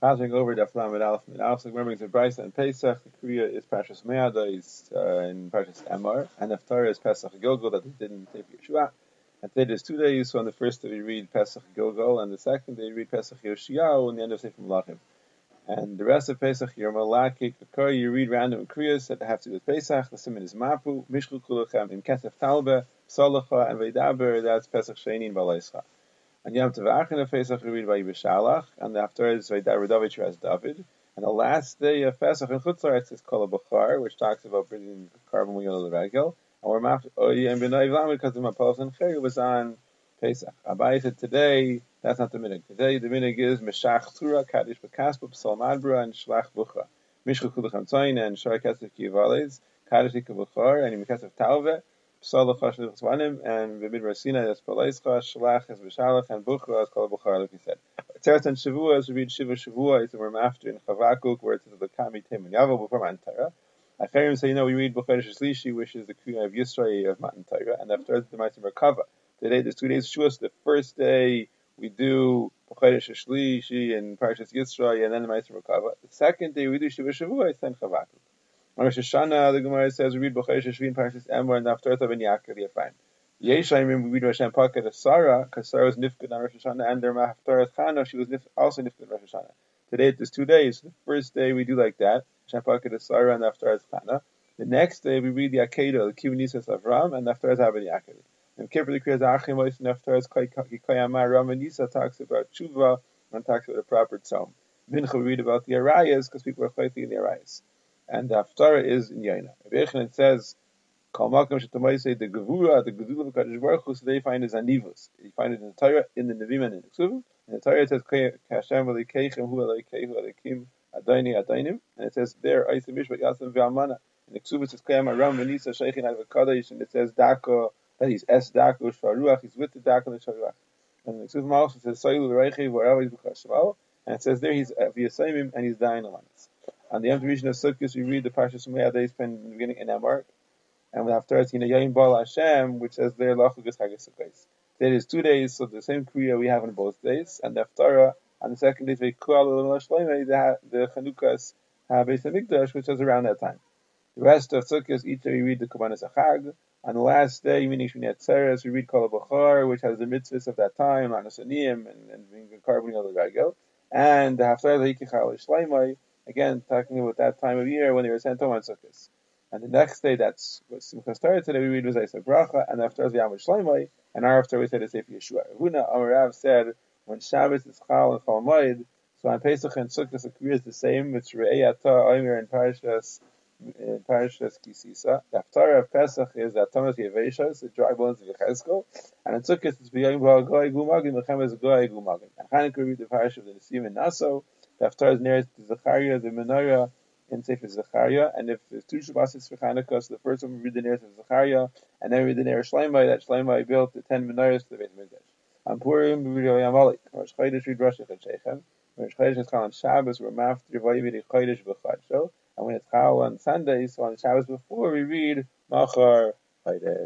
Chazing over the Aflam and Alf and Alf, remembering the Bryce and Pesach, the Kriya is Pashas Meada is uh, in Pashas Emar, and Haftarah is Pesach Gilgal that they didn't take Yeshua. And today there's two days, so on the first day we read Pesach Gilgal, and the second day we read Pesach Yoshiyahu, and the end of Sefer Malachim. And the rest of Pesach, you're Malaki, Kakar, you read random Kriyas that have to do with Pesach, the Simon is Mapu, Mishku Kulachem, in Kesef Talbe, Salacha, and Veidaber, that's Pesach Sheni in Balaischa. And Yom Tavach of Pesach we read by Yibishalach, and after is Davidovich as David. And the last day of Pesach in Chutzlaretz is Kol Bachar, which talks about bringing carbon wheel of the regel. And we're after Oye oh, and B'nai Vlam because of Mapalos and Cher was on Pesach. Abai said today, that's not the minig. Today the minig is Meshach Tura, Kaddish Bekaspa, Psalm Adbra, and Shlach Bucha. Mishcha Kulacham Tzayin, and Shar Kesef Kiyavales, Kaddish Ikavachar, and Mikasef Talve, And Bimid Sinai as Palaischa, Shalach as Vishalach, and Bucha as Kol Buchar, like he said. Teres and Shavua, as we read Shiva Shavua, it's where after in Chavakuk, where it says the Kami Tim and Yavo before Matan Torah. Acherim say, you know, we read Bukhari Shlishi, which is the Kriya of Yisrael of Matan Torah, and after the Matan Merkava. Today, there's two days of Shavuos. The first day, we do Bukhari Shlishi and Parashas Yisrael, and then the Matan Merkava. The second day, we do Shiva Shavua, then Chavakuk. On Rosh Hashanah, the Gemara says we read B'chai Sheshvin Parashas Emor and Naftarta Ben Yaakov Yafayim. Yeshayim we read Rosh Paket of Sarah because Sarah was nifked on Rosh Hashanah and their Mahaftaras Chana she was also nifked on Rosh Hashanah. Today there's two days. The first day we do like that Rosh Paket of Sarah and Naftaras Chana. The next day we read the Akedah, the Kivanisas of Ram and Naftaras Ben Yaakov. And Kippur the Kriyas Achim Ois Kayamar Ram and Nisa talks about Tshuva and talks about a proper tzom. Mincha we read about the Arayas because people are fighting in the Arayas and the Haftarah is in Yaina. It says, Kal Malkam Shetamai the Gevura, the Gedula of Kadosh Baruch Hu, so they find is Anivus. You find it in the Torah, in the Nevim and in the Ksuvim. In the Torah it says, Kashem V'leikeichem Hu V'leikeihu V'leikim Adayni Adaynim. And it says there, Aisa Mishpat Yasim V'amana. In the Ksuvim it says, Kayam Aram V'nisa Sheikhin Advakadosh, and it says, Dako, that he's Es Dako Sharuach, he's with the Dako and the Sharuach. And the Ksuvim also says, Soilu V'reichi V'arav He's B'chashval. And it says there, he's uh, V'yasaimim, and he's dying on us. On the end of Sukkot, we read the Parsha Sumaya they spend in the beginning in Emar, and we have 13 Yayim Bal Hashem, which says there Lachugas Chagasukkos. There is two days, so the same Kriya we have on both days, and the Haftarah on the second day the Chanukas have Beis Hamikdash, which is around that time. The rest of Sukkot, each day we read the Kabbanas Achag. On the last day, meaning Shmini Atzeres, we read Kol Bachar, which has the mitzvahs of that time, Anasanim, and, and being carbon of the Ragel. And the Haftarah the Hikichal Shleimai, Again, talking about that time of year when they were sent home on Sukkot. And the next day, that's what Simcha started today, we read was Isa Bracha, and after was Yamud Shleimai, and after we said it's Sefer Yeshua. Huna Amarav said, when Shabbos is Chal and Chal Moed, so on Pesach and Sukkot, the is the same, it's Re'ei Ata Omer and Parashas, in Parashas Kisisa. The Haftarah of Pesach is that Thomas Yeveshas, the dry bones of Yechezkel, and in Sukkot it's B'yayim Ba'agoy Gumagin, Lechem is Goy Gumagin. And Chanukah read the Parashah of the Nesim and Naso, the Haftarah is nearest to Zechariah, the Menorah in Sefer Zechariah, and if there's two Shabbosis for Chanukah, so the first one we read the nearest of Zechariah, and then we read the nearest Shleimai, that Shleimai built the ten Menorahs to the Beit Mikdash. On Purim, we read Yamalik. Rosh Chodesh, read Rosh Hashanah. Rosh Chodesh is called on Shabbos, we're after Vayivid Chodesh B'Chadsho, and when it's Chal on Sunday, so on Shabbos before, we read Machar Chodesh.